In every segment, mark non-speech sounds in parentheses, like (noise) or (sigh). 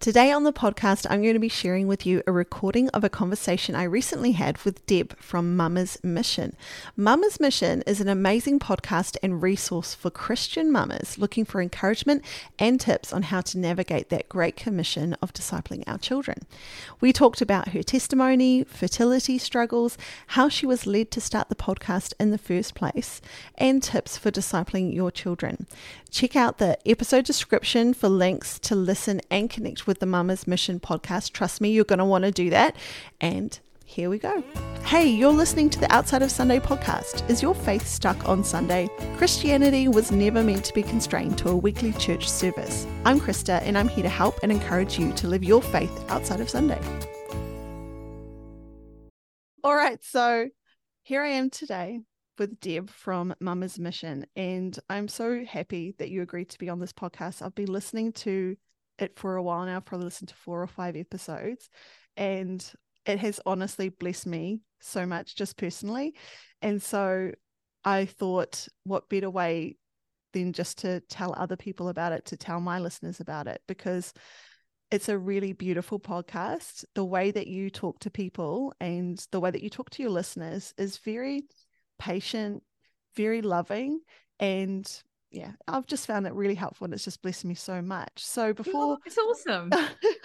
Today on the podcast, I'm going to be sharing with you a recording of a conversation I recently had with Deb from Mama's Mission. Mama's Mission is an amazing podcast and resource for Christian mamas looking for encouragement and tips on how to navigate that great commission of discipling our children. We talked about her testimony, fertility struggles, how she was led to start the podcast in the first place, and tips for discipling your children. Check out the episode description for links to listen and connect with the Mama's Mission podcast. Trust me, you're going to want to do that. And here we go. Hey, you're listening to the Outside of Sunday podcast. Is your faith stuck on Sunday? Christianity was never meant to be constrained to a weekly church service. I'm Krista, and I'm here to help and encourage you to live your faith outside of Sunday. All right, so here I am today with Deb from Mama's Mission. And I'm so happy that you agreed to be on this podcast. I've been listening to it for a while now. Probably listened to four or five episodes. And it has honestly blessed me so much just personally. And so I thought, what better way than just to tell other people about it, to tell my listeners about it, because it's a really beautiful podcast. The way that you talk to people and the way that you talk to your listeners is very patient, very loving, and yeah, I've just found it really helpful and it's just blessed me so much. So before it's awesome.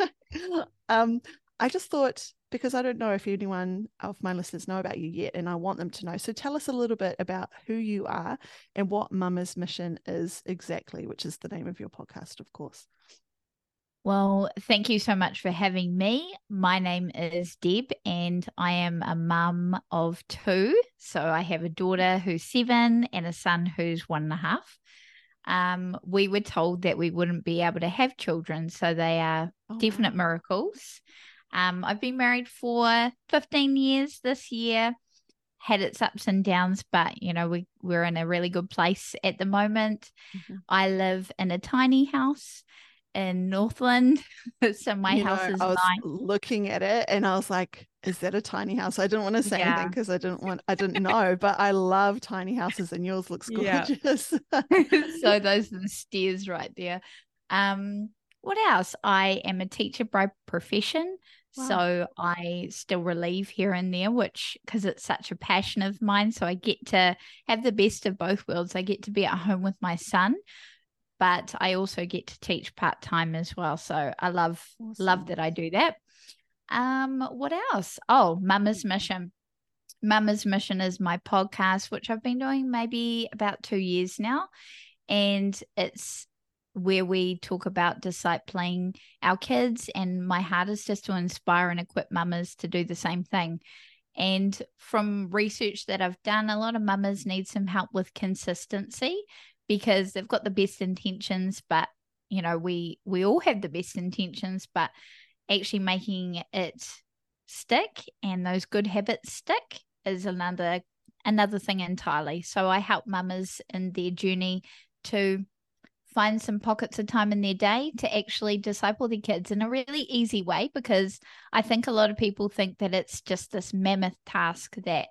(laughs) um, I just thought because I don't know if anyone of my listeners know about you yet, and I want them to know. So tell us a little bit about who you are and what Mama's mission is exactly, which is the name of your podcast, of course. Well, thank you so much for having me. My name is Deb, and I am a mum of two. So I have a daughter who's seven and a son who's one and a half. Um, we were told that we wouldn't be able to have children, so they are oh, definite miracles. Um, I've been married for 15 years this year, had its ups and downs, but you know, we, we're in a really good place at the moment. Mm-hmm. I live in a tiny house in Northland. (laughs) so my you house know, is I was nine. looking at it and I was like, is that a tiny house? I didn't want to say yeah. anything because I didn't want I didn't know, but I love tiny houses and yours looks gorgeous. Yeah. (laughs) (laughs) so those are the stairs right there. Um what else? I am a teacher by profession. Wow. So I still relieve here and there, which because it's such a passion of mine. So I get to have the best of both worlds. I get to be at home with my son, but I also get to teach part time as well. So I love awesome. love that I do that. Um, what else? Oh, Mama's Mission. Mama's Mission is my podcast, which I've been doing maybe about two years now, and it's where we talk about discipling our kids. And my heart is just to inspire and equip mamas to do the same thing. And from research that I've done, a lot of mamas need some help with consistency because they've got the best intentions, but you know, we we all have the best intentions, but actually making it stick and those good habits stick is another another thing entirely. So I help mamas in their journey to find some pockets of time in their day to actually disciple their kids in a really easy way because I think a lot of people think that it's just this mammoth task that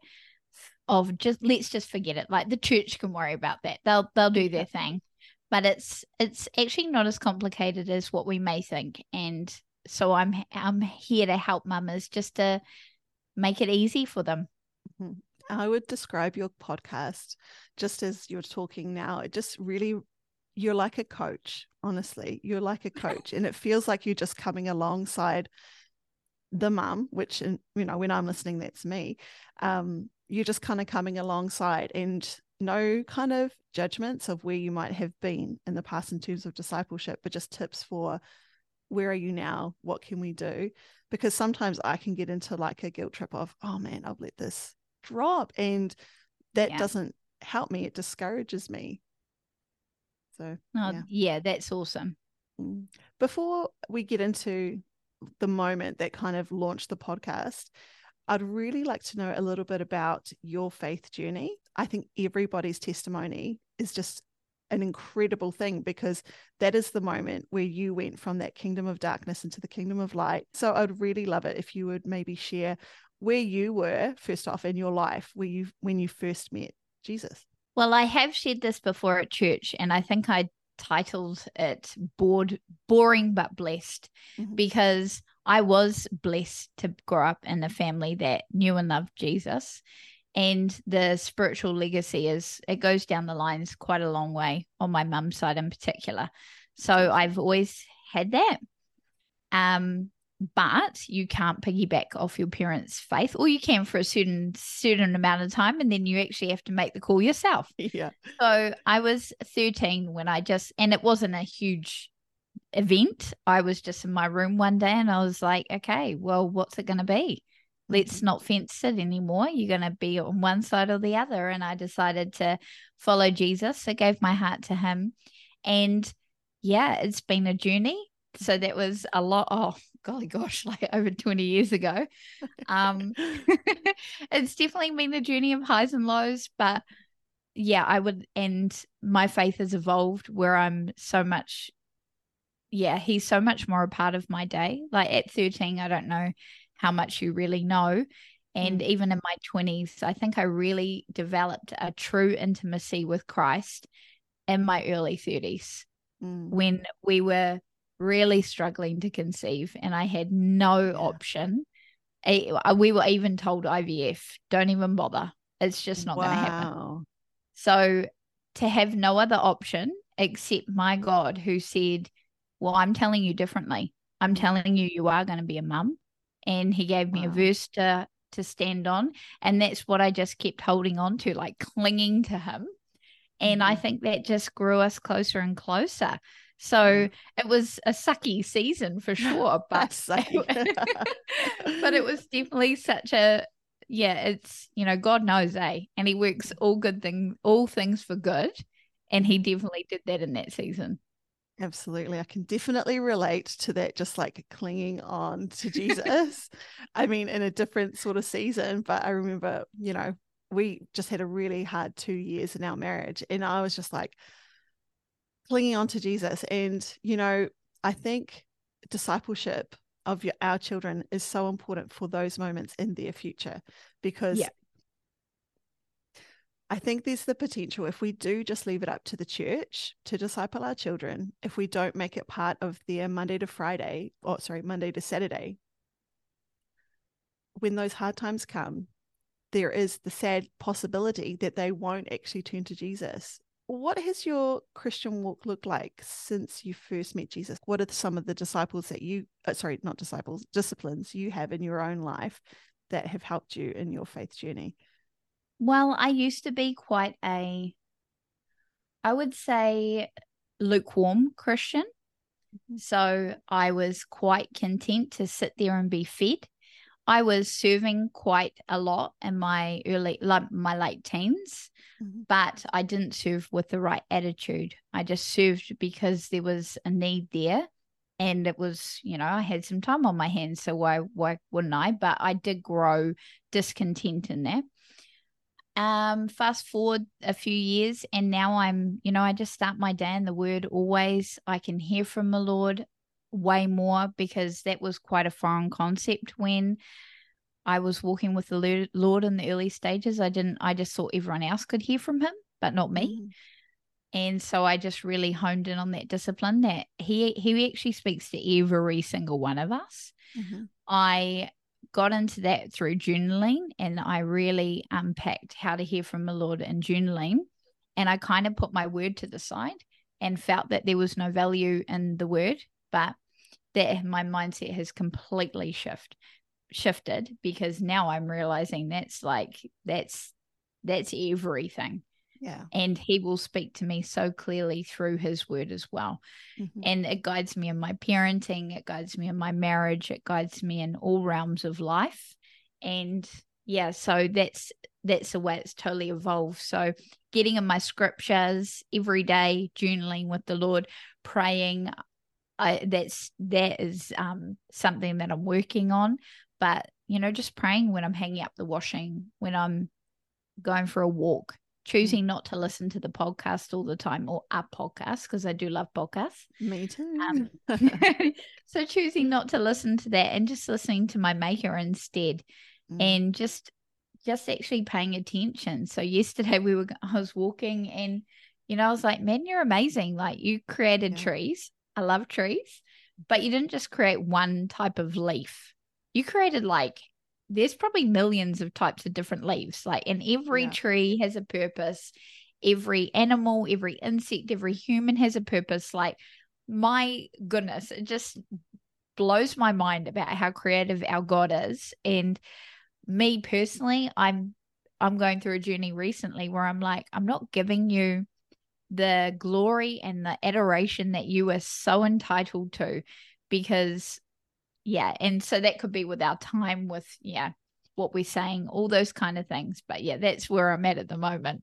of just let's just forget it. Like the church can worry about that. They'll they'll do their thing. But it's it's actually not as complicated as what we may think. And so I'm I'm here to help mamas just to make it easy for them. Mm-hmm. I would describe your podcast just as you're talking now. It just really you're like a coach, honestly. You're like a (laughs) coach and it feels like you're just coming alongside the mum, which you know when I'm listening that's me. Um you're just kind of coming alongside and no kind of judgments of where you might have been in the past in terms of discipleship, but just tips for where are you now? What can we do? Because sometimes I can get into like a guilt trip of, oh man, I've let this drop. And that yeah. doesn't help me. It discourages me. So, oh, yeah. yeah, that's awesome. Mm. Before we get into the moment that kind of launched the podcast, I'd really like to know a little bit about your faith journey. I think everybody's testimony is just an incredible thing because that is the moment where you went from that kingdom of darkness into the kingdom of light. So I'd really love it if you would maybe share where you were first off in your life, where you when you first met Jesus. Well, I have shared this before at church, and I think I titled it bored boring but blessed Mhm. because I was blessed to grow up in a family that knew and loved Jesus. And the spiritual legacy is it goes down the lines quite a long way on my mum's side in particular. So I've always had that. Um, but you can't piggyback off your parents' faith, or you can for a certain certain amount of time, and then you actually have to make the call yourself. (laughs) Yeah. So I was 13 when I just, and it wasn't a huge event. I was just in my room one day and I was like, okay, well, what's it going to be? Let's not fence it anymore. You're going to be on one side or the other. And I decided to follow Jesus. I gave my heart to him. And yeah, it's been a journey. So that was a lot. Oh, golly gosh, (laughs) like over 20 years ago. Um, (laughs) (laughs) it's definitely been a journey of highs and lows, but yeah, I would, and my faith has evolved where I'm so much, yeah, he's so much more a part of my day. Like at 13, I don't know how much you really know. And Mm. even in my 20s, I think I really developed a true intimacy with Christ in my early 30s Mm. when we were really struggling to conceive and I had no Yeah. option. Uh, We were even told IVF, don't even bother. It's just not going to happen. So to have no other option except my God who said, Well, I'm telling you differently. I'm Mm. telling you you are going to be a mum. And he gave me a verse to to stand on. And that's what I just kept holding on to, like clinging to him. And I Mhm. think that just grew us closer and closer. So it was a sucky season for (laughs) sure, but (laughs) but it was (laughs) definitely such a yeah, it's you know, God knows, eh? And he works all good things all things for good. And he definitely did that in that season. Absolutely. I can definitely relate to that, just like clinging on to (laughs) Jesus. I mean, in a different sort of season, but I remember, you know, we just had a really hard two years in our marriage. And I was just like clinging on to Jesus. And, you know, I think discipleship of your, our children is so important for those moments in their future because Yeah. I think there's the potential if we do just leave it up to the church to disciple our children, if we don't make it part of their Monday to Friday, or sorry, Monday to Saturday, when those hard times come, there is the sad possibility that they won't actually turn to Jesus. What has your Christian walk looked like since you first met Jesus? What are some of the disciples that you, uh, sorry, not disciples, disciplines you have in your own life that have helped you in your faith journey? Well, I used to be quite a I would say lukewarm Christian. Mhm. So I was quite content to sit there and be fed. I was serving quite a lot in my early like my late teens, Mhm. but I didn't serve with the right attitude. I just served because there was a need there and it was, you know, I had some time on my hands, so why why wouldn't I? But I did grow discontent in that. Um, fast forward a few years, and now I'm, you know, I just start my day in the word always. I can hear from the Lord way more because that was quite a foreign concept when I was walking with the Lord- in the early stages. I didn't, I just thought everyone else could hear from him, but not me. Mm. And so I just really honed in on that discipline that he he actually speaks to every single one of us. Mhm. I got into that through journaling and I really unpacked how to hear from the Lord in journaling. And I kind of put my word to the side and felt that there was no value in the word, but that my mindset has completely shift shifted because now I'm realizing that's like that's that's everything. Yeah. And he will speak to me so clearly through his word as well Mhm. and it guides me in my parenting it guides me in my marriage it guides me in all realms of life and yeah so that's that's the way it's totally evolved so getting in my scriptures every day journaling with the lord praying I, that's that is um something that i'm working on but you know just praying when i'm hanging up the washing when i'm going for a walk choosing not to listen to the podcast all the time or a podcast because i do love podcasts Me too. um, (laughs) (laughs) so choosing not to listen to that and just listening to my maker instead Mm. and just just actually paying attention so yesterday we were i was walking and You know, I was like, man, you're amazing. Like you created Yeah. trees. I love trees, but you didn't just create one type of leaf. You created like there's probably millions of types of different leaves. Like, and every Yeah. tree has a purpose. Every animal, every insect, every human has a purpose. Like, my goodness, it just blows my mind about how creative our God is. And me personally, I'm I'm going through a journey recently where I'm like, I'm not giving you the glory and the adoration that you are so entitled to because yeah and so that could be with our time with yeah what we're saying all those kind of things but yeah that's where i'm at at the moment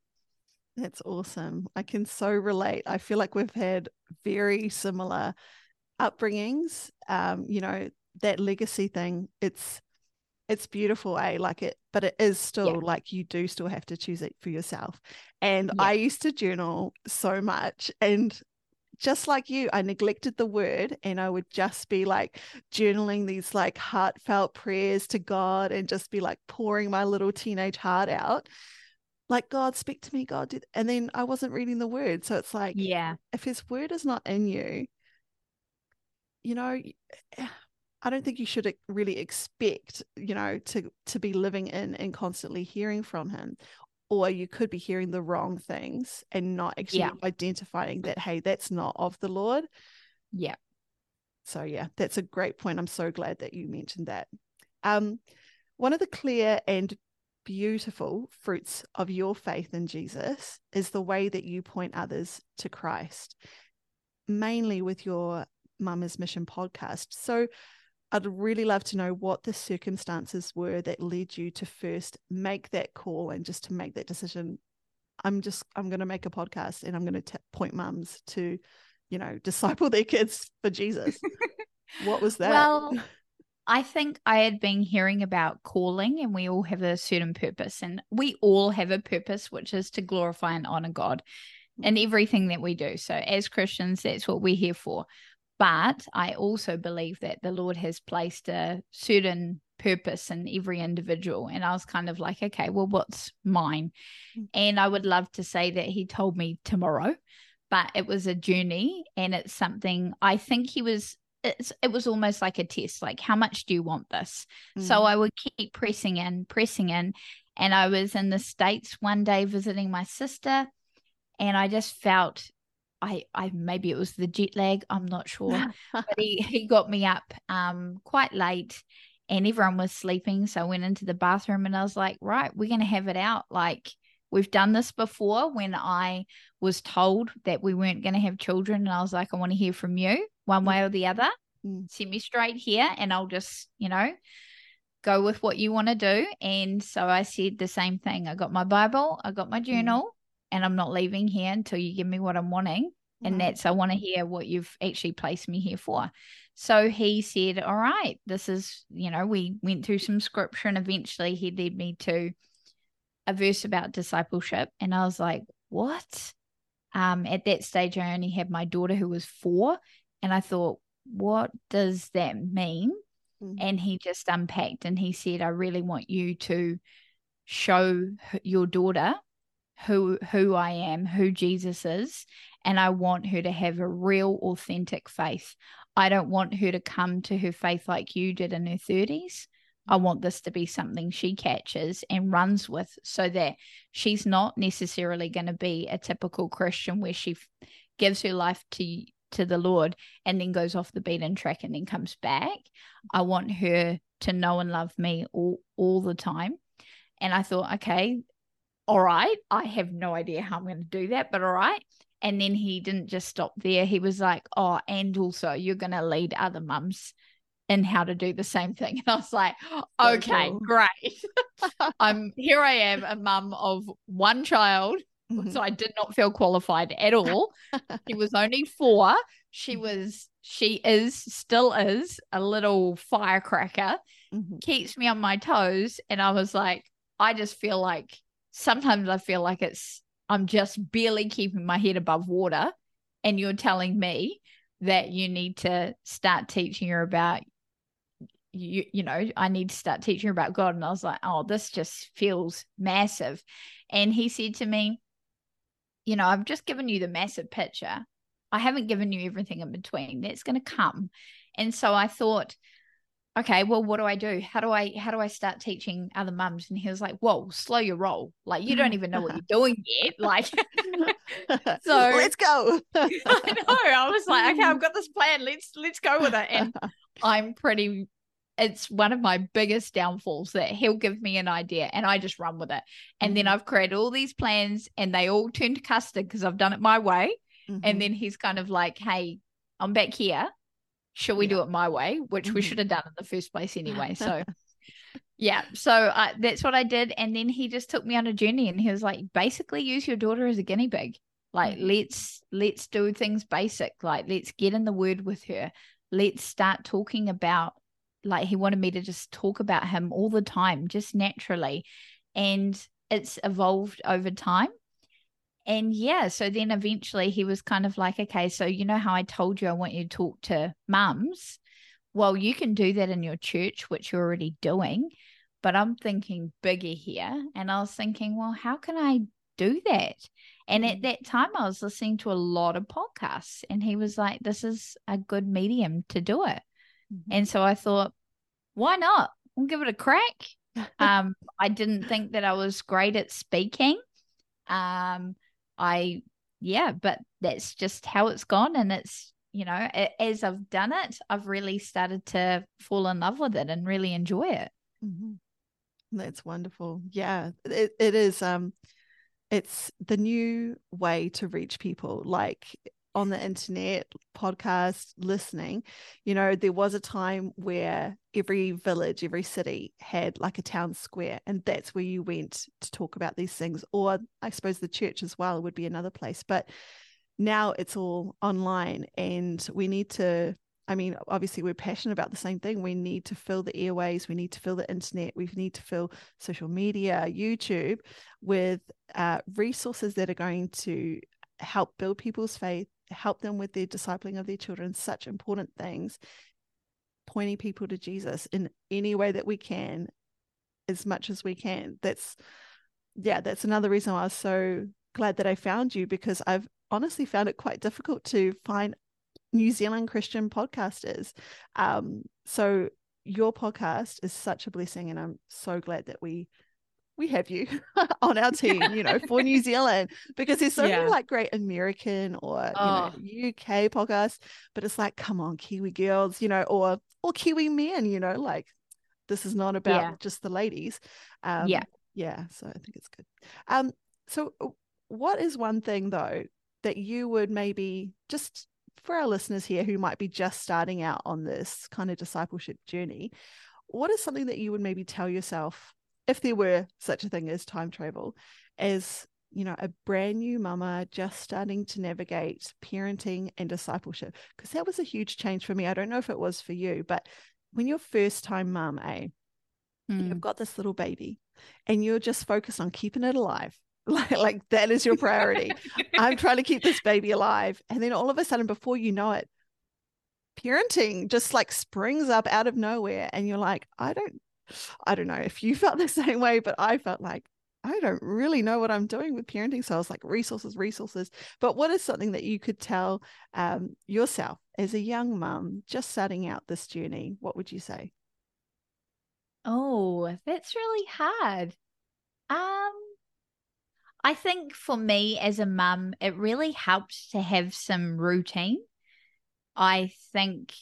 That's awesome. I can so relate. I feel like we've had very similar upbringings. Um, you know, that legacy thing, it's it's beautiful, eh? Like it, but it is still Yeah. like you do still have to choose it for yourself. And Yeah. I used to journal so much and just like you, I neglected the word and I would just be like journaling these like heartfelt prayers to God and just be like pouring my little teenage heart out. Like, God, speak to me, God. Did... And then I wasn't reading the word. So it's like, yeah if his word is not in you, you know, eh, I don't think you should really expect, you know, to to be living in and constantly hearing from him. Or you could be hearing the wrong things and not actually Yeah. identifying that, hey, that's not of the Lord. yeah So yeah, that's a great point. I'm so glad that you mentioned that. Um, one of the clear and beautiful fruits of your faith in Jesus is the way that you point others to Christ, mainly with your Mama's Mission podcast. So I'd really love to know what the circumstances were that led you to first make that call and just to make that decision. I'm just I'm going to make a podcast and I'm going to point mums to, you know, (laughs) disciple their kids for Jesus. (laughs) what was that? Well, (laughs) I think I had been hearing about calling, and we all have a certain purpose, and we all have a purpose, which is to glorify and honor God in mm. everything that we do. So, as Christians, that's what we're here for. But I also believe that the Lord has placed a certain purpose in every individual. And I was kind of like, okay, well, what's mine? Mm. And I would love to say that He told me tomorrow, but it was a journey and it's something I think He was it's it was almost like a test like how much do you want this so Mm. i would keep pressing in pressing in and i was in the states one day visiting my sister and i just felt i i maybe it was the jet lag i'm not sure. (laughs) But he, he got me up um quite late and everyone was sleeping so i went into the bathroom and i was like right we're going to have it out. Like we've done this before when i was told that we weren't going to have children and i was like i want to hear from you one way or the other. Mm. send me straight here and i'll just you know go with what you want to do. And so i said the same thing. I got my bible i got my journal and i'm not leaving here until you give me what i'm wanting and Wow. that's I want to hear what you've actually placed me here for. So he said, "All right, this is you know we went through some scripture and eventually he led me to a verse about discipleship, and I was like, what? Um, at that stage, I only had my daughter who was four, and I thought, what does that mean? Mm. And he just unpacked and he said, I really want you to show your daughter who who I am, who Jesus is, and I want her to have a real authentic faith. I don't want her to come to her faith like you did in her 30s. I want this to be something she catches and runs with so that she's not necessarily going to be a typical Christian where she f- gives her life to to the Lord and then goes off the beaten track and then comes back. I want her to know and love me all all the time. And I thought, okay, all right, I have no idea how I'm going to do that, but all right. And then he didn't just stop there. He was like, oh, and also you're going to lead other mums in how to do the same thing. (laughs) And I was like, So okay, cool. great. (laughs) I'm here I am, a mum of one child. Mhm. So I did not feel qualified at all. she was only four. She was, she is, still is a little firecracker, Mhm. keeps me on my toes. And I was like, I just feel like sometimes I feel like it's, I'm just barely keeping my head above water. And you're telling me that you need to start teaching her about you you know i need to start teaching her about god and i was like oh this just feels massive and he said to me you know, I've just given you the massive picture. I haven't given you everything in between. That's going to come. And so I thought, okay, well, what do I do? How do I how do I start teaching other mums? And he was like, whoa, slow your roll. Like you don't even know what you're doing yet. Like (laughs) (laughs) so let's go. (laughs) I know. I was like, okay, I've got this plan. Let's let's go with it. And I'm pretty it's one of my biggest downfalls that he'll give me an idea and I just run with it. And mm-hmm. then I've created all these plans and they all turn to custard because I've done it my way. Mm-hmm. And then he's kind of like, hey, I'm back here should we yeah. do it my way which mm-hmm. we should have done in the first place anyway (laughs) so yeah so uh, that's what i did and then he just took me on a journey and he was like basically use your daughter as a guinea pig like mm-hmm. let's let's do things basic like let's get in the word with her let's start talking about like he wanted me to just talk about him all the time just naturally and it's evolved over time and yeah, so then eventually he was kind of like, okay, so you know how I told you I want you to talk to mums? Well, you can do that in your church, which you're already doing. But I'm thinking bigger here. And I was thinking, well, how can I do that? And at mm. that time, I was listening to a lot of podcasts, and he was like, this is a good medium to do it. Mm-hmm. And so I thought, why not? I'll give it a crack. (laughs) um, I didn't think that I was great at speaking. Um, I, yeah, but that's just how it's gone. And it's, you know, as I've done it, I've really started to fall in love with it and really enjoy it. Mm-hmm. That's wonderful. Yeah, it, it is. Um, it's the new way to reach people. Like on the internet, podcast, listening, you know, there was a time where every village, every city had like a town square, and that's where you went to talk about these things. Or I suppose the church as well would be another place. But now it's all online, and we need to. I mean, obviously, we're passionate about the same thing. We need to fill the airways. We need to fill the internet. We need to fill social media, YouTube, with uh, resources that are going to help build people's faith, help them with their discipling of their children, such important things, pointing people to Jesus in any way that we can, as much as we can. That's, yeah, that's another reason why I was so glad that I found you because I've honestly found it quite difficult to find New Zealand Christian podcasters. Um, so your podcast is such a blessing, and I'm so glad that we we have you (laughs) on our (laughs) team, you know, for New Zealand because there's so yeah. many like great American or oh. you know UK podcasts, but it's like, come on, Kiwi girls, you know, or or Kiwi men, you know, like this is not about yeah. just the ladies. Um, yeah, yeah. So I think it's good. Um, so uh, what is one thing though that you would maybe just for our listeners here who might be just starting out on this kind of discipleship journey, what is something that you would maybe tell yourself if there were such a thing as time travel, as you know, a brand new mama just starting to navigate parenting and discipleship, because that was a huge change for me. I don't know if it was for you, but when you're first time mum, eh, mm. you've got this little baby and you're just focused on keeping it alive. (laughs) Like, like that is your priority. I'm trying to keep this baby alive. And then all of a sudden, before you know it, parenting just like springs up out of nowhere. And you're like, I don't I don't know if you felt the (laughs) same way, but I felt like I don't really know what I'm doing with parenting. So I was like, resources, resources. But what is something that you could tell um, yourself as a young mum just starting out this journey? What would you say? Oh, that's really hard. Um, I think for me as a mum, it really helped to have some routine. I think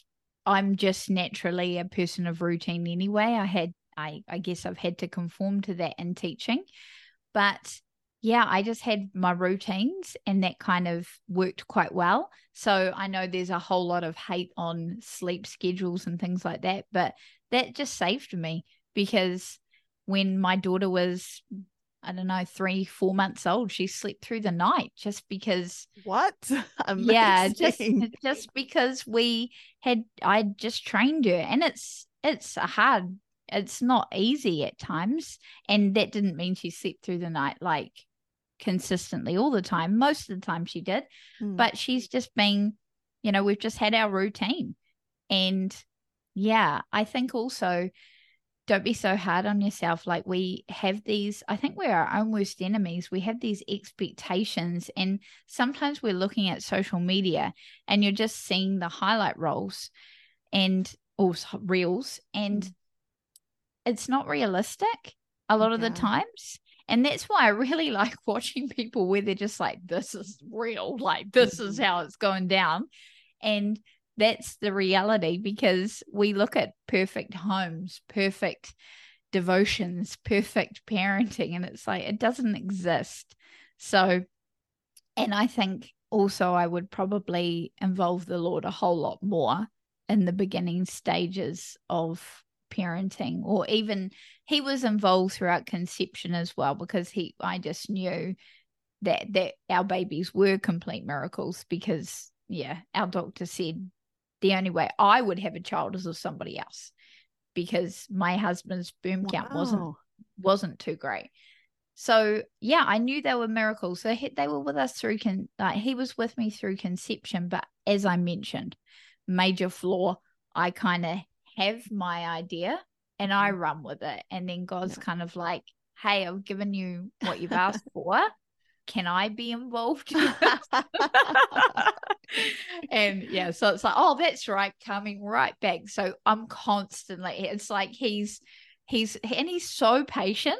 I'm just naturally a person of routine anyway. I had I, I guess I've had to conform to that in teaching. But yeah, I just had my routines and that kind of worked quite well. So I know there's a whole lot of hate on sleep schedules and things like that, but that just saved me because when my daughter was I don't know, three, four months old, she slept through the night just because what? Amazing. (laughs) Yeah, just (laughs) just because we had I just trained her and it's it's a hard it's not easy at times. And that didn't mean she slept through the night like consistently all the time. Most of the time she did. Mm. But she's just been, you know, we've just had our routine. And yeah, I think also don't be so hard on yourself. Like we have these, I think we're our own worst enemies. We have these expectations, and sometimes we're looking at social media and you're just seeing the highlight rolls and also reels, and mm. it's not realistic a lot of the times. And that's why I really (laughs) like watching people where they're just like, this is real, like, this is how it's going down. And that's the reality because we look at perfect homes, perfect devotions, perfect parenting, and it's like it doesn't exist. So, and I think also I would probably involve the Lord a whole lot more in the beginning stages of parenting, or even he was involved throughout conception as well because he, I just knew that that our babies were complete miracles because yeah, our doctor said the only way I would have a child is with somebody else because my husband's sperm wow. count wasn't wasn't too great. So yeah, I knew they were miracles. So he, they were with us through con like he was with me through conception, but as I mentioned, major flaw, I kind of have my idea and I mm. run with it, and then God's yeah. kind of like, "Hey, I've given you what you've asked (laughs) for can I be involved? (laughs) (laughs) and yeah, so it's like, oh, that's right, coming right back. So I'm constantly, it's like he's, he's, and he's so patient.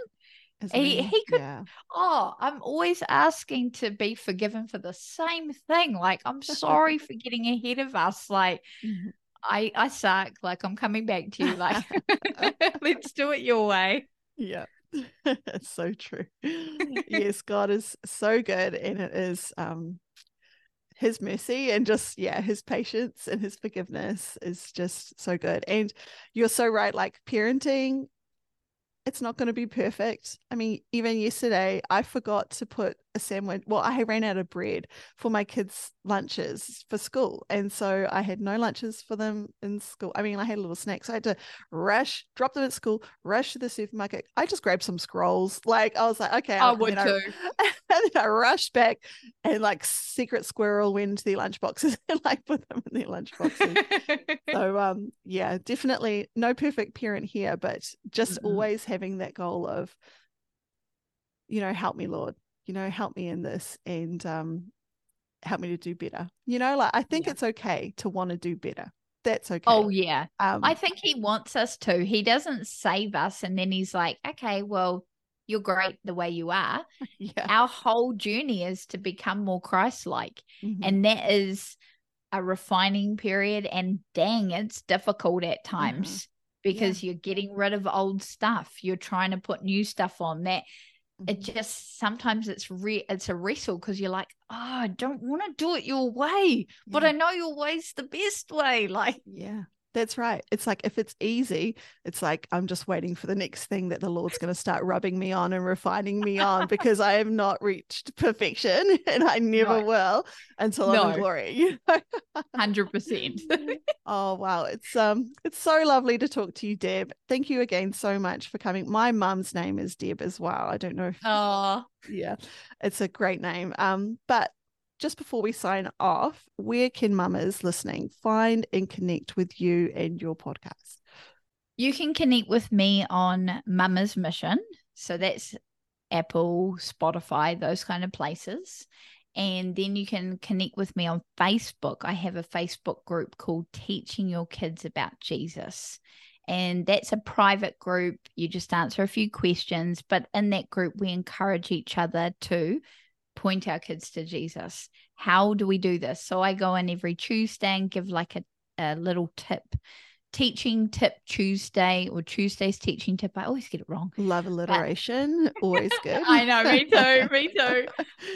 he, he could, yeah. oh, I'm always asking to be forgiven for the same thing. Like, I'm sorry for getting ahead of us. Like, mm-hmm. I, I suck. Like, I'm coming back to you. Like, (laughs) let's do it your way. Yeah. It's (laughs) so true. (laughs) yes, God is so good, and it is um his mercy and just yeah his patience and his forgiveness is just so good and you're so right like parenting it's not going to be perfect. I mean, even yesterday, I forgot to put a sandwich. Well, I ran out of bread for my kids' lunches for school. And so I had no lunches for them in school. I mean, I had a little snack. So I had to rush, drop them at school, rush to the supermarket. I just grabbed some scrolls. Like, I was like, okay. I would too. I, (laughs) and then I rushed back and like secret squirrel went into their lunchboxes (laughs) and like put them in their lunchboxes. (laughs) so, um, yeah, definitely no perfect parent here, but just mm-hmm. always having that goal of, you know, help me, Lord, you know, help me in this and um, help me to do better. You know, like I think yeah. it's okay to want to do better. That's okay. Oh, yeah. Um, I think he wants us to. He doesn't save us and then he's like, okay, well, you're great the way you are. (laughs) Yeah. Our whole journey is to become more Christ like. Mm-hmm. And that is a refining period. And dang, it's difficult at mm-hmm. times. Because yeah. you're getting rid of old stuff you're trying to put new stuff on that it mm-hmm. just sometimes it's re it's a wrestle because you're like oh i don't want to do it your way yeah. but i know your way's the best way (laughs) like yeah that's right. It's like if it's easy, it's like I'm just waiting for the next thing that the Lord's going to start rubbing me on and refining me on (laughs) because I have not reached perfection (laughs) and I never no. will until no. I'm in glory. Hundred (laughs) percent. Oh wow, it's um, it's so lovely to talk to you, Deb. Thank you again so much for coming. My mum's name is Deb as well. I don't know. If, oh, yeah, it's a great name. Um, but just before we sign off, where can mamas listening find and connect with you and your podcast? You can connect with me on Mama's Mission. So that's Apple, Spotify, those kind of places. And then you can connect with me on Facebook. I have a Facebook group called Teaching Your Kids About Jesus. And that's a private group. You just answer a few questions. But in that group, we encourage each other to point our kids to Jesus. How do we do this? So I go in every Tuesday and give like a, a little tip. Teaching tip Tuesday or Tuesday's teaching tip. I always get it wrong. Love alliteration. But... Always (laughs) good. I know, me too, (laughs) me too.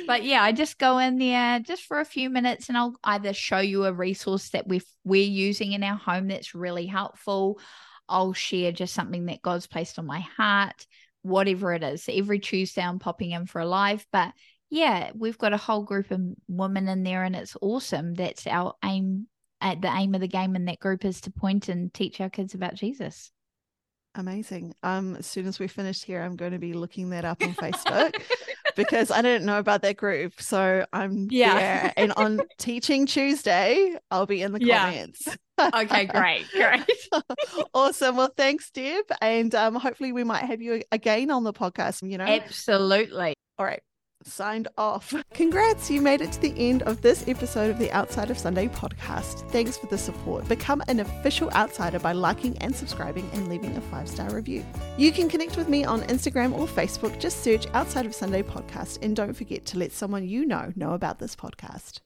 But yeah, I just go in there just for a few minutes and I'll either show you a resource that we've we're using in our home that's really helpful. I'll share just something that God's placed on my heart, whatever it is. Every Tuesday I'm popping in for a live, but yeah, we've got a whole group of women in there and it's awesome. That's our aim at the aim of the game in that group is to point and teach our kids about Jesus. Amazing. Um, as soon as we finish here, I'm going to be looking that up on Facebook. (laughs) because I didn't know about that group. So I'm Yeah. there. And on (laughs) Teaching Tuesday, I'll be in the Yeah. comments. okay, (laughs) great, great. awesome. Well, thanks, Deb. And um, hopefully we might have you again on the podcast, you know? Absolutely. All right. Signed off. (laughs) Congrats, you made it to the end of this episode of the Outside of Sunday podcast. Thanks for the support. Become an official outsider by liking and subscribing and leaving a five star review. You can connect with me on Instagram or Facebook. Just search Outside of Sunday podcast and don't forget to let someone you know know about this podcast.